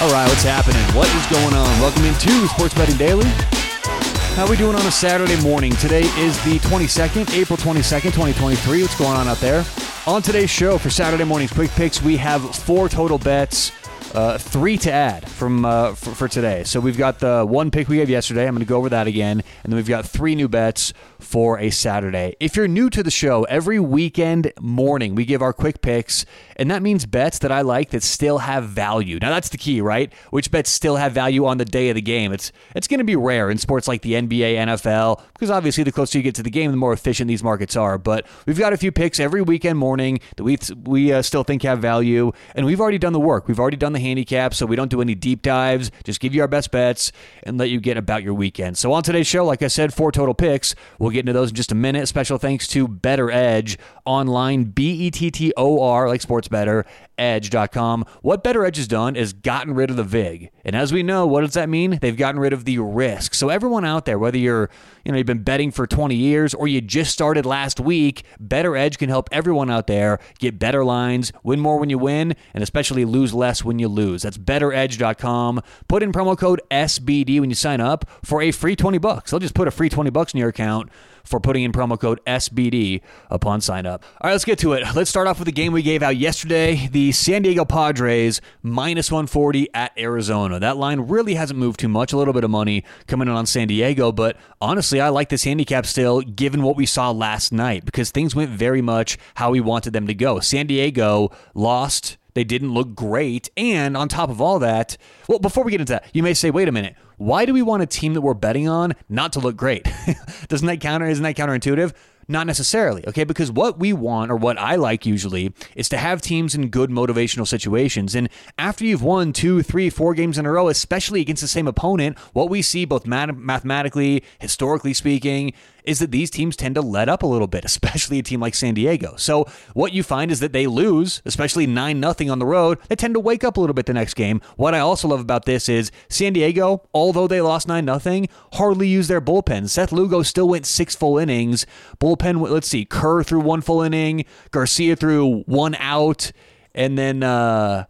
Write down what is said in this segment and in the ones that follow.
All right, what's happening? What is going on? Welcome into Sports Betting Daily. How we doing on a Saturday morning? Today is the 22nd, April 22nd, 2023. What's going on out there? On today's show for Saturday morning's quick picks, we have four total bets uh, three to add from uh, for, for, today. So we've got the one pick we gave yesterday. I'm going to go over that again, and then we've got three new bets for a Saturday. If you're new to the show, every weekend morning we give our quick picks, and that means bets that I like that still have value. Now that's the key, right? Which bets still have value on the day of the game? It's it's going to be rare in sports like the NBA, NFL, because obviously the closer you get to the game, the more efficient these markets are. But we've got a few picks every weekend morning that we we uh, still think have value, and we've already done the work. We've already done the handicap, so we don't do any deep dives. Just give you our best bets and let you get about your weekend. So on today's show, like I said, four total picks. We'll get into those in just a minute. Special thanks to BettorEdge online, B E T T O R, like sports better, edge.com. What BettorEdge has done is gotten rid of the VIG. And as we know, what does that mean? They've gotten rid of the risk. So everyone out there, whether you're, you know, you've been betting for 20 years or you just started last week, BettorEdge can help everyone out there get better lines, win more when you win, and especially lose less when you lose. That's bettoredge.com. Put in promo code SBD when you sign up for a free 20 bucks. They'll just put a free 20 bucks in your account for putting in promo code SBD upon sign up. All right, let's get to it. Let's start off with the game we gave out yesterday the San Diego Padres minus 140 at Arizona. That line really hasn't moved too much, a little bit of money coming in on San Diego, but honestly, I like this handicap still given what we saw last night because things went very much how we wanted them to go. San Diego lost they didn't look great. And on top of all that, well, before we get into that, you may say, wait a minute, why do we want a team that we're betting on not to look great? Doesn't that counter? Isn't that counterintuitive? Not necessarily, okay? Because what we want, or what I like usually, is to have teams in good motivational situations. And after you've won two, three, four games in a row, especially against the same opponent, what we see both mathematically, historically speaking, is that these teams tend to let up a little bit, especially a team like San Diego. So what you find is that they lose, especially 9 nothing on the road. They tend to wake up a little bit the next game. What I also love about this is San Diego, although they lost 9 nothing, hardly used their bullpen. Seth Lugo still went six full innings. Bullpen, let's see, Kerr threw one full inning, Garcia threw one out, and then uh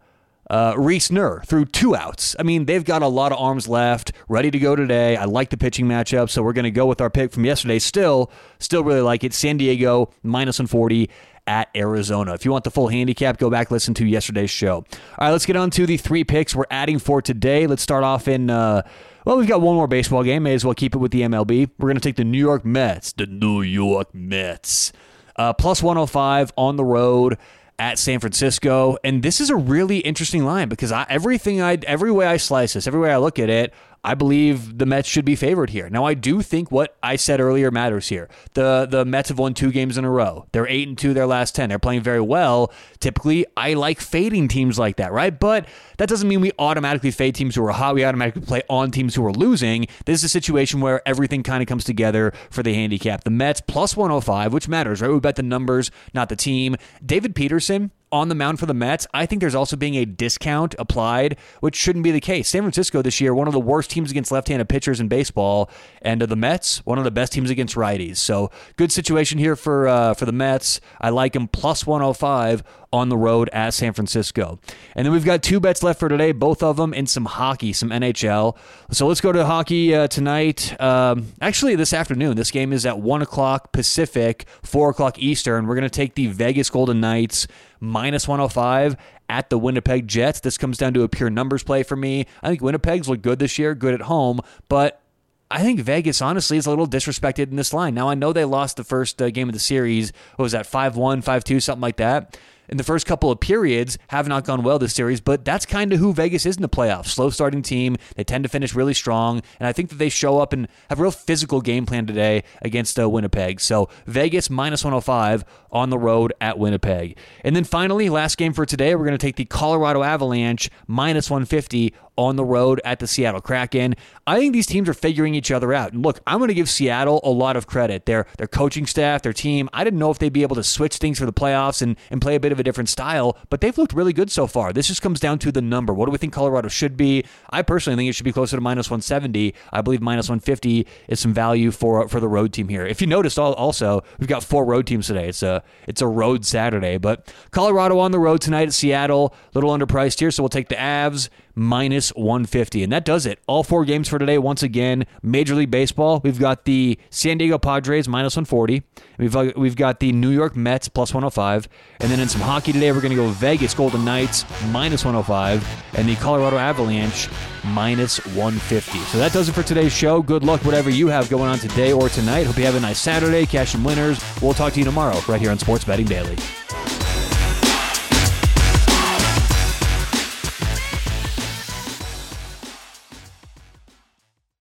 uh, Reiss Knehr threw two outs. I mean, they've got a lot of arms left, ready to go today. I like the pitching matchup, so we're going to go with our pick from yesterday. Still, still really like it. San Diego minus 140 at Arizona. If you want the full handicap, go back listen to yesterday's show. All right, let's get on to the three picks we're adding for today. Let's start off in. Uh, well, we've got one more baseball game. May as well keep it with the MLB. We're going to take the New York Mets. The New York Mets. Uh, plus 105 on the road at San Francisco. And this is a really interesting line because I, everything I every way I slice this, every way I look at it, I believe the Mets should be favored here. Now, I do think what I said earlier matters here. The the Mets have won two games in a row. They're eight and two their last ten. They're playing very well. Typically, I like fading teams like that, right? But that doesn't mean we automatically fade teams who are hot. We automatically play on teams who are losing. This is a situation where everything kind of comes together for the handicap. The Mets plus 105, which matters, right? We bet the numbers, not the team. David Peterson, on the mound for the Mets, I think there's also being a discount applied, which shouldn't be the case. San Francisco this year, one of the worst teams against left-handed pitchers in baseball, and uh, the Mets, one of the best teams against righties. So good situation here for uh, for the Mets. I like them plus 105 on the road at San Francisco. And then we've got two bets left for today, both of them in some hockey, some NHL. So let's go to hockey uh, tonight. Um, actually, this afternoon. This game is at 1 o'clock Pacific, 4 o'clock Eastern. We're going to take the Vegas Golden Knights minus 105 at the Winnipeg Jets. This comes down to a pure numbers play for me. I think Winnipeg's look good this year, good at home, but I think Vegas, honestly, is a little disrespected in this line. Now, I know they lost the first uh, game of the series. What was that, 5 1, 5 2, something like that in the first couple of periods have not gone well this series, but that's kind of who Vegas is in the playoffs. Slow starting team. They tend to finish really strong, and I think that they show up and have a real physical game plan today against uh, Winnipeg. So Vegas minus 105 on the road at Winnipeg. And then finally, last game for today, we're going to take the Colorado Avalanche minus 150 on the road at the Seattle Kraken. I think these teams are figuring each other out. And look, I'm going to give Seattle a lot of credit. Their their coaching staff, their team. I didn't know if they'd be able to switch things for the playoffs and, and play a bit of a different style, but they've looked really good so far. This just comes down to the number. What do we think Colorado should be? I personally think it should be closer to minus 170. I believe minus 150 is some value for for the road team here. If you noticed, also we've got four road teams today. It's a it's a road Saturday, but Colorado on the road tonight at Seattle, a little underpriced here, so we'll take the Avs minus 150. And that does it. All four games for today. Once again, Major League Baseball. We've got the San Diego Padres minus 140. We've uh, we've got the New York Mets plus 105. And then in some hockey today, we're going to go Vegas Golden Knights minus 105 and the Colorado Avalanche minus 150. So that does it for today's show. Good luck, whatever you have going on today or tonight. Hope you have a nice Saturday. Cash and winners. We'll talk to you tomorrow right here on Sports Betting Daily.